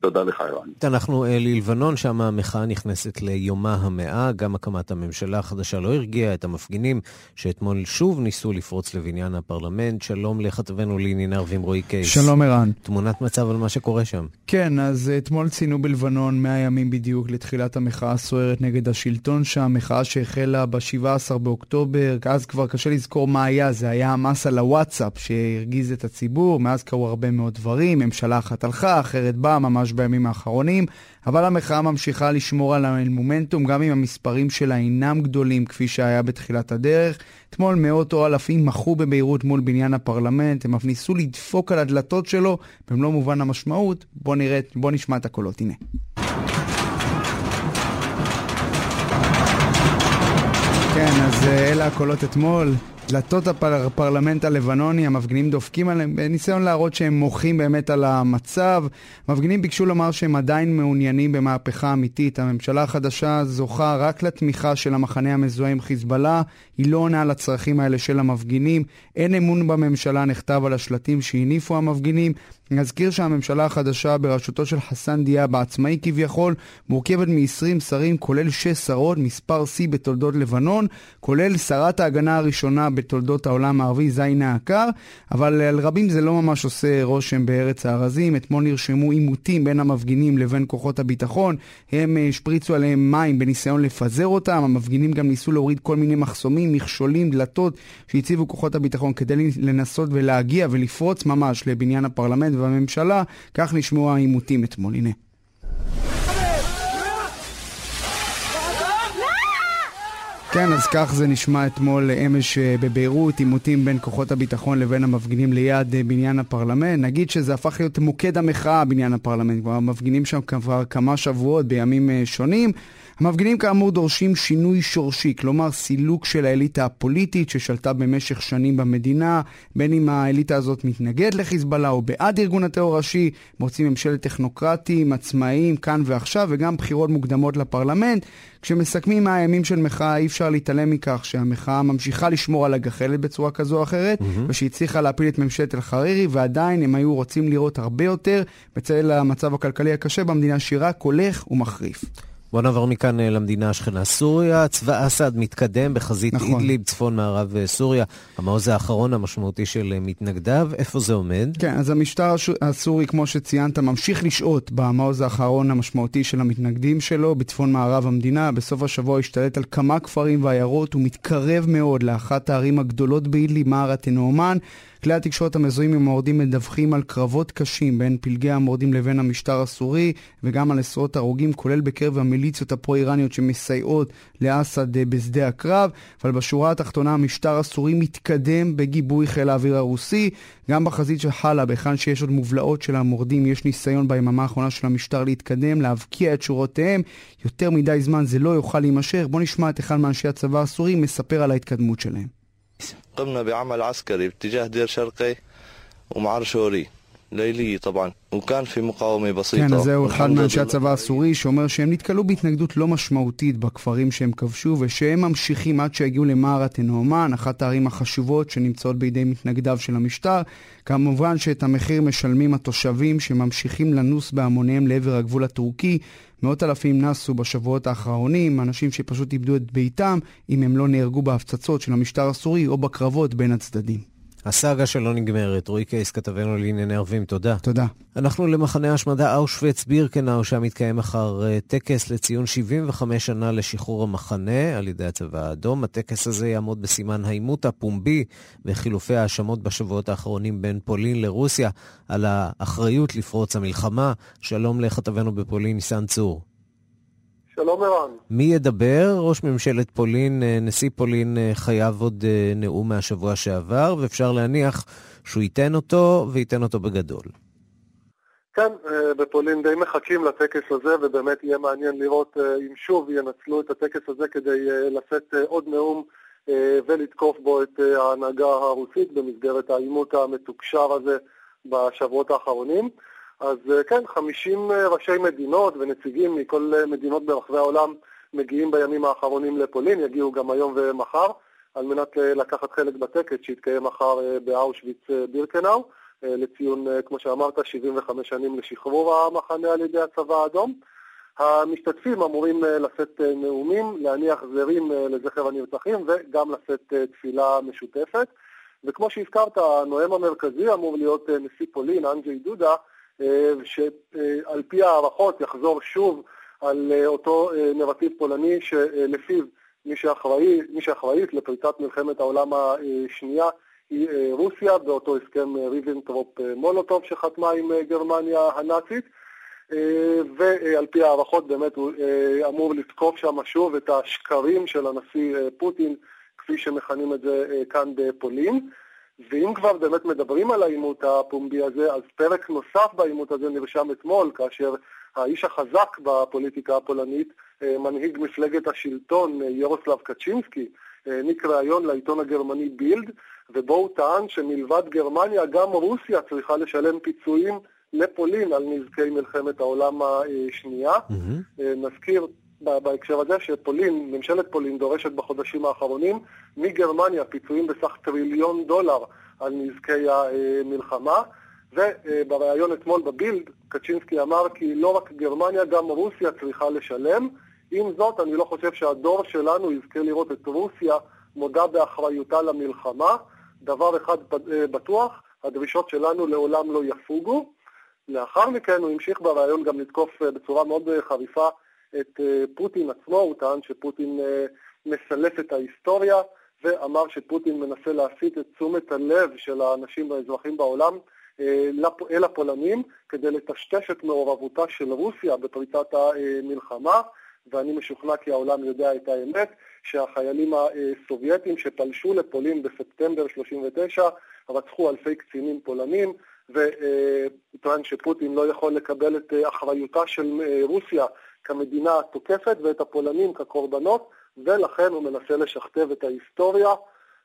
תודה לך, ערן.
אנחנו אה, ללבנון, שם המחאה נכנסת ליומה המאה. גם הקמת הממשלה החדשה לא הרגיעה את המפגינים, שאתמול שוב ניסו לפרוץ לבניין הפרלמנט. שלום לכתבנו לענייני ערבים רועי קייס.
שלום, ערן.
תמונת מצב על מה שקורה שם.
כן, אז אתמול ציינו בלבנון 100 ימים בדיוק לתחילת המחאה הסוערת נגד השלטון שם, מחאה שהחלה ב-17 באוקטובר, אז כבר קשה לזכור מה היה, זה היה המס על הוואטסאפ שהרגיז את הציבור, מאז קרו הרבה מאוד דברים, ממשלה אחת הלכה, אחרת באה, ממש בימים האחרונים, אבל המחאה ממשיכה לשמור על המומנטום, גם אם המספרים שלה אינם גדולים כפי שהיה בתחילת הדרך. אתמול מאות או אלפים מחו בביירות מול בניין הפרלמנט, הם אף ניסו לדפוק על הדלתות שלו, במלוא מובן המשמעות. בואו נראה, בואו נשמע את הקולות, הנה. כן, אז אה, אלה הקולות אתמול. דלתות הפרלמנט הלבנוני, המפגינים דופקים עליהם בניסיון להראות שהם מוחים באמת על המצב. המפגינים ביקשו לומר שהם עדיין מעוניינים במהפכה אמיתית. הממשלה החדשה זוכה רק לתמיכה של המחנה המזוהה עם חיזבאללה, היא לא עונה על הצרכים האלה של המפגינים. אין אמון בממשלה נכתב על השלטים שהניפו המפגינים. נזכיר שהממשלה החדשה בראשותו של חסן דיאב, העצמאי כביכול, מורכבת מ-20 שרים, כולל 6 שרות, מספר שיא בתולדות לבנון, כולל שרת ההגנה הראשונה בתולדות העולם הערבי, זיינה עקר, אבל על רבים זה לא ממש עושה רושם בארץ הארזים. אתמול נרשמו עימותים בין המפגינים לבין כוחות הביטחון, הם אה, השפריצו עליהם מים בניסיון לפזר אותם, המפגינים גם ניסו להוריד כל מיני מחסומים, מכשולים, דלתות שהציבו כוחות הביטחון כדי לנסות ולהגיע ולפרוץ ממש לבניין הפרלמנט. והממשלה, כך נשמעו העימותים אתמול. הנה. כן, אז כך זה נשמע אתמול אמש אה, בביירות, עימותים בין כוחות הביטחון לבין המפגינים ליד אה, בניין הפרלמנט. נגיד שזה הפך להיות מוקד המחאה, בניין הפרלמנט. כבר המפגינים שם כבר כמה שבועות בימים אה, שונים. המפגינים כאמור דורשים שינוי שורשי, כלומר סילוק של האליטה הפוליטית ששלטה במשך שנים במדינה, בין אם האליטה הזאת מתנגד לחיזבאללה או בעד ארגון הטרור הראשי, רוצים ממשלת טכנוקרטים, עצמאיים, כאן ועכשיו, וגם בחירות מוקדמות לפרלמנט. כשמסכמים הימים של מחאה, אי אפשר להתעלם מכך שהמחאה ממשיכה לשמור על הגחלת בצורה כזו או אחרת, mm-hmm. ושהצליחה להפיל את ממשלת אל-חרירי, ועדיין הם היו רוצים לראות הרבה יותר בצל המצב הכלכלי הקשה במדינה שרק הולך ומחריף.
בוא נעבור מכאן אה, למדינה השכנה סוריה. צבא אסד מתקדם בחזית נכון. אידליב, צפון מערב אה, סוריה, המעוז האחרון המשמעותי של אה, מתנגדיו. איפה זה עומד?
כן, אז המשטר הסורי, כמו שציינת, ממשיך לשהות במעוז האחרון המשמעותי של המתנגדים שלו בצפון מערב המדינה. בסוף השבוע השתלט על כמה כפרים ועיירות ומתקרב מאוד לאחת הערים הגדולות באידליב, מער התנאומן. כלי התקשורת המזוהים עם המורדים מדווחים על קרבות קשים בין פלגי המורדים לבין המשטר הסורי, וגם על עשרות הרוגים, כולל בקרב המיליציות הפרו-איראניות שמסייעות לאסד אה, בשדה הקרב. אבל בשורה התחתונה המשטר הסורי מתקדם בגיבוי חיל האוויר הרוסי. גם בחזית של חאלב, היכן שיש עוד מובלעות של המורדים, יש ניסיון ביממה האחרונה של המשטר להתקדם, להבקיע את שורותיהם. יותר מדי זמן זה לא יוכל להימשך. בואו נשמע את אחד מאנשי הצבא הסורי מספר על ההתקדמות שלהם.
قمنا بعمل عسكري باتجاه دير شرقي ومعر شوري
ليلية طبعا وكان في مقاومة بسيطة כן, אז זהו אחד מאנשי הצבא הסורי שאומר שהם נתקלו בהתנגדות לא משמעותית בכפרים שהם כבשו ושהם ממשיכים עד שיגיעו למערת הנאומן, אחת הערים החשובות שנמצאות בידי מתנגדיו של המשטר. כמובן שאת המחיר משלמים התושבים שממשיכים לנוס בהמוניהם לעבר הגבול הטורקי. מאות אלפים נסו בשבועות האחרונים, אנשים שפשוט איבדו את ביתם אם הם לא נהרגו בהפצצות של המשטר הסורי או בקרבות בין הצדדים.
הסאגה שלא נגמרת. רועי קייס, כתבנו לענייני ערבים, תודה.
תודה.
אנחנו למחנה השמדה אושוויץ-בירקנאו, שם מתקיים מחר אה, טקס לציון 75 שנה לשחרור המחנה על ידי הצבא האדום. הטקס הזה יעמוד בסימן העימות הפומבי וחילופי האשמות בשבועות האחרונים בין פולין לרוסיה על האחריות לפרוץ המלחמה. שלום לכתבנו בפולין, ניסן צור.
שלום ערן.
מי ידבר? ראש ממשלת פולין, אה, נשיא פולין אה, חייב עוד אה, נאום מהשבוע שעבר, ואפשר להניח שהוא ייתן אותו, וייתן אותו בגדול.
כן, בפולין די מחכים לטקס הזה, ובאמת יהיה מעניין לראות אם שוב ינצלו את הטקס הזה כדי לשאת עוד נאום ולתקוף בו את ההנהגה הרוסית במסגרת העימות המתוקשר הזה בשבועות האחרונים. אז אה, כן, 50 אה, ראשי מדינות ונציגים מכל אה, מדינות ברחבי העולם מגיעים בימים האחרונים לפולין, יגיעו גם היום ומחר, על מנת לקחת חלק בטקס שיתקיים מחר באושוויץ בירקנאו, לציון, כמו שאמרת, 75 שנים לשחרור המחנה על ידי הצבא האדום. המשתתפים אמורים לשאת נאומים, להניח זרים לזכר הנרצחים וגם לשאת תפילה משותפת. וכמו שהזכרת, הנואם המרכזי אמור להיות נשיא פולין, אנדז'יי דודה, שעל פי הערכות יחזור שוב על אה, אותו אה, נרטיב פולני שלפיו מי, שאחראי, מי שאחראית לפריצת מלחמת העולם השנייה היא רוסיה באותו הסכם ריבנטרופ-מולוטוב שחתמה עם גרמניה הנאצית ועל פי הערכות באמת הוא אמור לתקוף שם שוב את השקרים של הנשיא פוטין כפי שמכנים את זה כאן בפולין. ואם כבר באמת מדברים על העימות הפומבי הזה, אז פרק נוסף בעימות הזה נרשם אתמול, כאשר האיש החזק בפוליטיקה הפולנית, אה, מנהיג מפלגת השלטון אה, ירוסלב קצ'ינסקי, העניק ראיון לעיתון הגרמני בילד, ובו הוא טען שמלבד גרמניה גם רוסיה צריכה לשלם פיצויים לפולין על נזקי מלחמת העולם השנייה. Mm-hmm. נזכיר בהקשר הזה שפולין, ממשלת פולין דורשת בחודשים האחרונים מגרמניה פיצויים בסך טריליון דולר על נזקי המלחמה ובריאיון אתמול בבילד קצ'ינסקי אמר כי לא רק גרמניה, גם רוסיה צריכה לשלם. עם זאת, אני לא חושב שהדור שלנו יזכה לראות את רוסיה מודה באחריותה למלחמה. דבר אחד בטוח, הדרישות שלנו לעולם לא יפוגו. לאחר מכן הוא המשיך בריאיון גם לתקוף בצורה מאוד חריפה את אה, פוטין עצמו, הוא טען שפוטין אה, מסלף את ההיסטוריה ואמר שפוטין מנסה להסיט את תשומת הלב של האנשים והאזרחים בעולם אה, אל הפולנים כדי לטשטש את מעורבותה של רוסיה בפריצת המלחמה ואני משוכנע כי העולם יודע את האמת שהחיילים הסובייטים שפלשו לפולין בספטמבר 39 רצחו אלפי קצינים פולנים וטוען שפוטין לא יכול לקבל את אחריותה של רוסיה כמדינה התוקפת ואת הפולנים כקורבנות, ולכן הוא מנסה לשכתב את ההיסטוריה,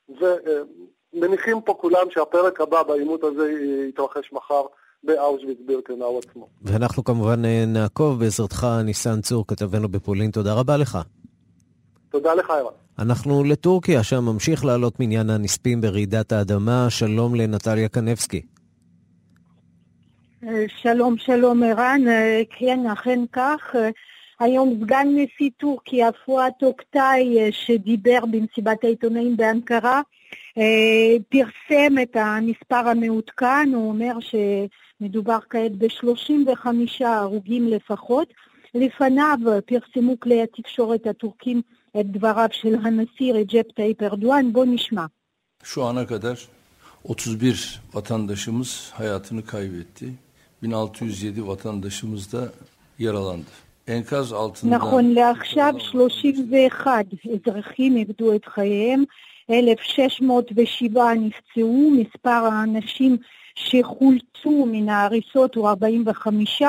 ומניחים פה כולם שהפרק הבא בעימות הזה יתרחש מחר. באושוויץ בירקנאו עצמו.
ואנחנו כמובן אה, נעקוב בעזרתך, ניסן צור, כתבנו בפולין. תודה רבה לך.
תודה לך, ערן.
אנחנו לטורקיה, שם ממשיך לעלות מניין הנספים ברעידת האדמה. שלום לנטליה קנבסקי.
אה, שלום, שלום ערן. אה, כן, אכן כך. היום סגן נשיא טורקיה פואט אוקטאי אה, שדיבר במסיבת העיתונאים באנקרה אה, פרסם את המספר המעודכן, הוא אומר שמדובר כעת ב-35 הרוגים לפחות. לפניו פרסמו כלי התקשורת הטורקים את דבריו של הנשיא רג'פ טאיפ ארדואן, בוא נשמע.
Şu ana kadar 31 vatandaşımız hayatını kaybetti. 1607 vatandaşımız da yaralandı.
נכון לעכשיו 31 אזרחים איבדו את חייהם, 1,607 נפצעו, מספר האנשים שחולצו מן ההריסות הוא 45,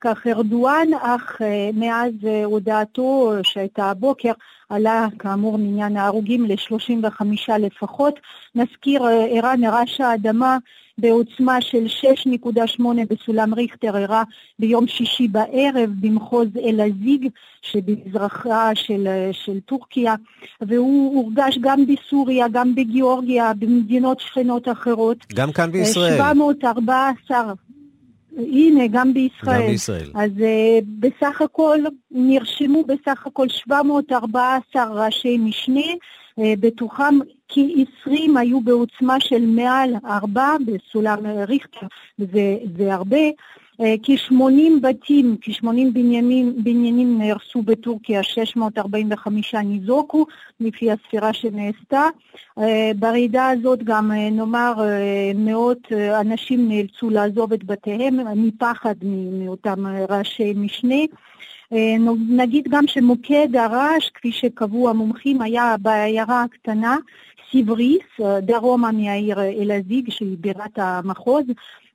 כך ארדואן, אך מאז הודעתו שהייתה הבוקר עלה כאמור מניין ההרוגים ל-35 לפחות. נזכיר, ערן הרעש האדמה בעוצמה של 6.8 בסולם ריכטר אירע ביום שישי בערב במחוז אל-עזיג שבמזרחה של, של טורקיה והוא הורגש גם בסוריה, גם בגיאורגיה, במדינות שכנות אחרות.
גם כאן בישראל.
714 הנה, גם בישראל.
גם בישראל.
אז uh, בסך הכל נרשמו בסך הכל 714 ראשי משנה, בתוכם כ-20 היו בעוצמה של מעל 4 בסולם ריכטר, זה הרבה. אה, כ-80 בתים, כ-80 בניינים, בניינים נהרסו בטורקיה, 645 ניזוקו לפי הספירה שנעשתה. אה, ברעידה הזאת גם אה, נאמר מאות אנשים נאלצו לעזוב את בתיהם מפחד מאותם ראשי משנה. נגיד גם שמוקד הרעש, כפי שקבעו המומחים, היה בעיירה הקטנה, סיבריס, דרומה מהעיר אלעזיג, שהיא בירת המחוז.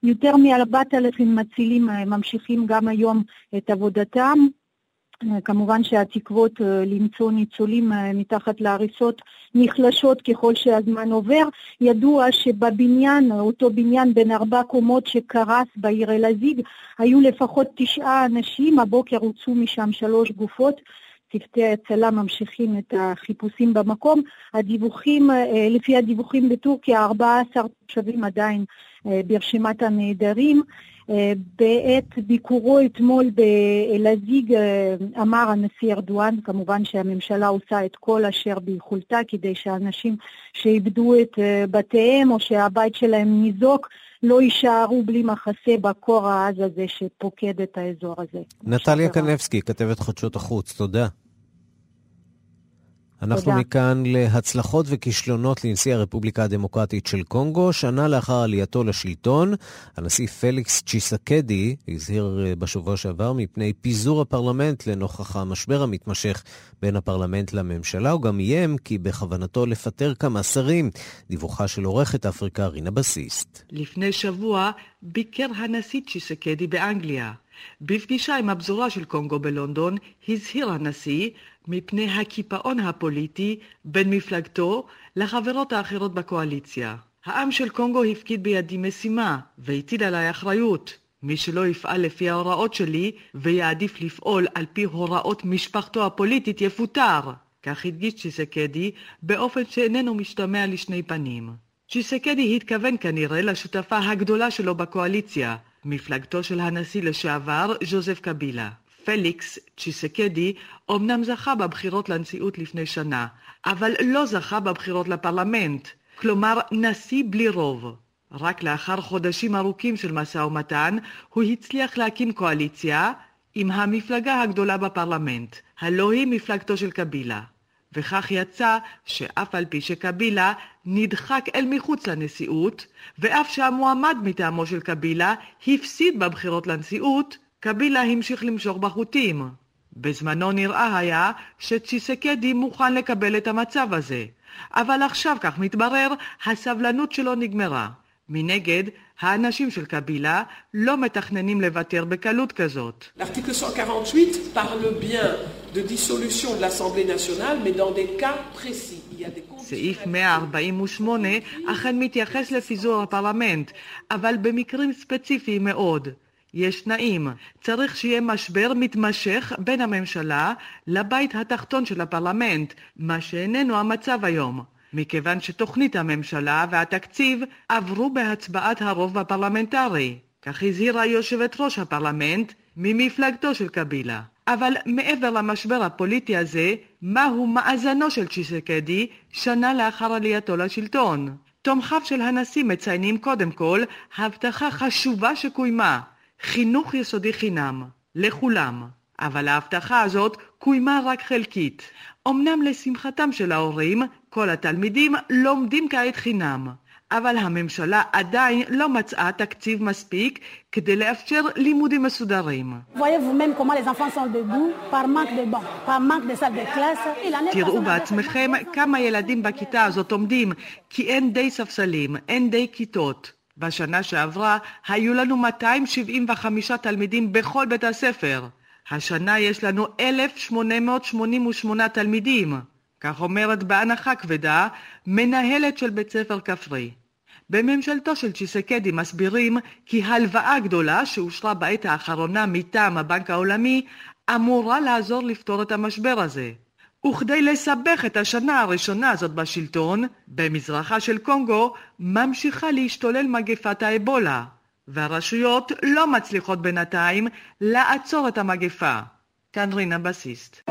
יותר מ-4,000 מצילים אה, ממשיכים גם היום את עבודתם. אה, כמובן שהתקוות אה, למצוא ניצולים מתחת להריסות נחלשות ככל שהזמן עובר. ידוע שבבניין, אותו בניין בין ארבע קומות שקרס בעיר אלעזיג, היו לפחות תשעה אנשים, הבוקר הוצאו משם שלוש גופות. צוותי ההצלה ממשיכים את החיפושים במקום. הדיווחים, לפי הדיווחים בטורקיה, 14 תושבים עדיין אה, ברשימת הנעדרים. אה, בעת ביקורו אתמול באלעזיג אה, אמר הנשיא ארדואן, כמובן שהממשלה עושה את כל אשר ביכולתה כדי שאנשים שאיבדו את בתיהם או שהבית שלהם ניזוק לא יישארו בלי מחסה בקור העז הזה שפוקד את האזור הזה.
נטליה קנבסקי, כתבת חדשות החוץ, תודה. אנחנו תודה. מכאן להצלחות וכישלונות לנשיא הרפובליקה הדמוקרטית של קונגו. שנה לאחר עלייתו לשלטון, הנשיא פליקס צ'יסקדי הזהיר אה, בשבוע שעבר מפני פיזור הפרלמנט לנוכח המשבר המתמשך בין הפרלמנט לממשלה. הוא גם איים כי בכוונתו לפטר כמה שרים. דיווחה של עורכת אפריקה רינה בסיסט.
לפני שבוע ביקר הנשיא צ'יסקדי באנגליה. בפגישה עם הפזורה של קונגו בלונדון הזהיר הנשיא מפני הקיפאון הפוליטי בין מפלגתו לחברות האחרות בקואליציה. העם של קונגו הפקיד בידי משימה והטיל עליי אחריות. מי שלא יפעל לפי ההוראות שלי ויעדיף לפעול על פי הוראות משפחתו הפוליטית יפוטר. כך הדגיש צ'יסקדי באופן שאיננו משתמע לשני פנים. צ'יסקדי התכוון כנראה לשותפה הגדולה שלו בקואליציה, מפלגתו של הנשיא לשעבר ז'וזף קבילה. פליקס צ'יסקדי אומנם זכה בבחירות לנשיאות לפני שנה, אבל לא זכה בבחירות לפרלמנט, כלומר נשיא בלי רוב. רק לאחר חודשים ארוכים של משא ומתן, הוא הצליח להקים קואליציה עם המפלגה הגדולה בפרלמנט, הלא היא מפלגתו של קבילה. וכך יצא שאף על פי שקבילה נדחק אל מחוץ לנשיאות, ואף שהמועמד מטעמו של קבילה הפסיד בבחירות לנשיאות, קבילה המשיך למשוך בחוטים. בזמנו נראה היה שצ'יסקדי מוכן לקבל את המצב הזה, אבל עכשיו, כך מתברר, הסבלנות שלו נגמרה. מנגד, האנשים של קבילה לא מתכננים לוותר בקלות כזאת.
L'article 148 parle bien de dissolution de l'Assemblée nationale, mais dans des cas précis.
סעיף 148 אכן מתייחס לפיזור הפרלמנט, אבל במקרים ספציפיים מאוד. יש תנאים. צריך שיהיה משבר מתמשך בין הממשלה לבית התחתון של הפרלמנט, מה שאיננו המצב היום. מכיוון שתוכנית הממשלה והתקציב עברו בהצבעת הרוב הפרלמנטרי. כך הזהירה יושבת ראש הפרלמנט ממפלגתו של קבילה. אבל מעבר למשבר הפוליטי הזה, מהו מאזנו של צ'יסקדי שנה לאחר עלייתו לשלטון? תומכיו של הנשיא מציינים קודם כל הבטחה חשובה שקוימה, חינוך יסודי חינם, לכולם. אבל ההבטחה הזאת קוימה רק חלקית. אמנם לשמחתם של ההורים, כל התלמידים לומדים כעת חינם. אבל הממשלה עדיין לא מצאה תקציב מספיק כדי לאפשר לימודים מסודרים. תראו בעצמכם כמה ילדים בכיתה הזאת עומדים, כי אין די ספסלים, אין די כיתות. בשנה שעברה היו לנו 275 תלמידים בכל בית הספר. השנה יש לנו 1,888 תלמידים. כך אומרת בהנחה כבדה מנהלת של בית ספר כפרי. בממשלתו של צ'יסקדי מסבירים כי הלוואה גדולה שאושרה בעת האחרונה מטעם הבנק העולמי אמורה לעזור לפתור את המשבר הזה. וכדי לסבך את השנה הראשונה הזאת בשלטון, במזרחה של קונגו ממשיכה להשתולל מגפת האבולה, והרשויות לא מצליחות בינתיים לעצור את המגפה. כאן רינה בסיסט.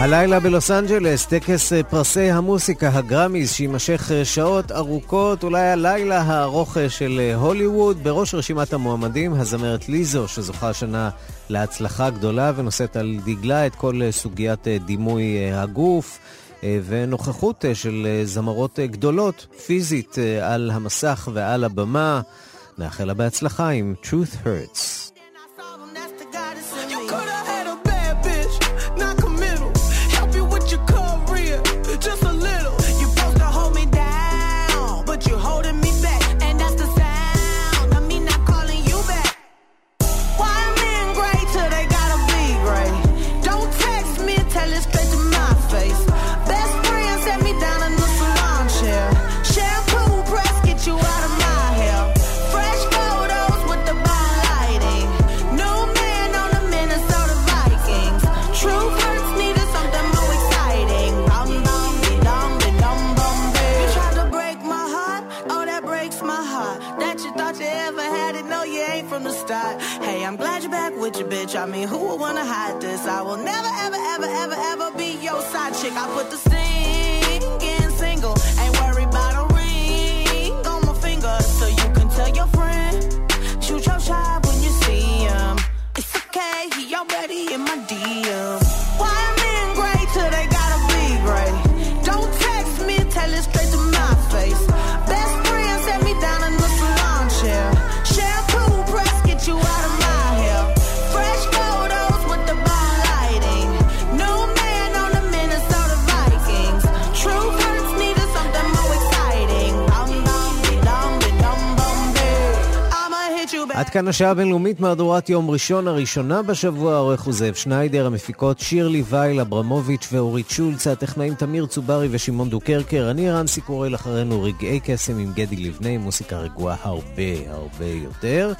הלילה בלוס אנג'לס, טקס אה, פרסי המוסיקה, הגרמיז, שיימשך אה, שעות ארוכות, אולי הלילה הארוך אה, של הוליווד. בראש רשימת המועמדים, הזמרת ליזו, שזוכה השנה להצלחה גדולה ונושאת על דגלה את כל סוגיית דימוי הגוף. ונוכחות של זמרות גדולות, פיזית, על המסך ועל הבמה. נאחל לה בהצלחה עם Truth Hurts.
Would wanna hide this? I will never, ever, ever, ever, ever be your side chick. I put the
עד כאן השעה הבינלאומית מהדורת יום ראשון הראשונה בשבוע, העורך הוא זאב שניידר, המפיקות שירלי וייל, אברמוביץ' ואורית שולץ, הטכנאים תמיר צוברי ושמעון דוקרקר, אני רנסי קורל אחרינו רגעי קסם עם גדי לבנה, עם מוסיקה רגועה הרבה הרבה יותר.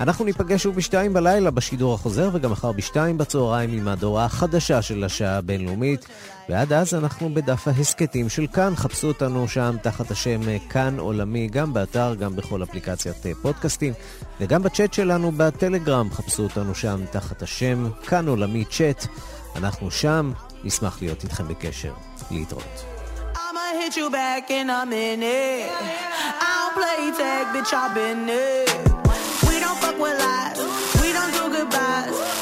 אנחנו ניפגש שוב בשתיים בלילה בשידור החוזר, וגם מחר בשתיים בצהריים עם מהדורה החדשה של השעה הבינלאומית. ועד אז אנחנו בדף ההסכתים של כאן, חפשו אותנו שם תחת השם אה, כאן עולמי, גם באתר, גם בכל אפליקציית אה, פודקאסטים, וגם בצ'אט שלנו בטלגרם, חפשו אותנו שם תחת השם כאן עולמי צ'אט. אנחנו שם, נשמח להיות איתכם בקשר. להתראות.
Hit you back in a minute. I don't play tag, bitch, I've been it. We don't fuck with lies, we don't do goodbyes.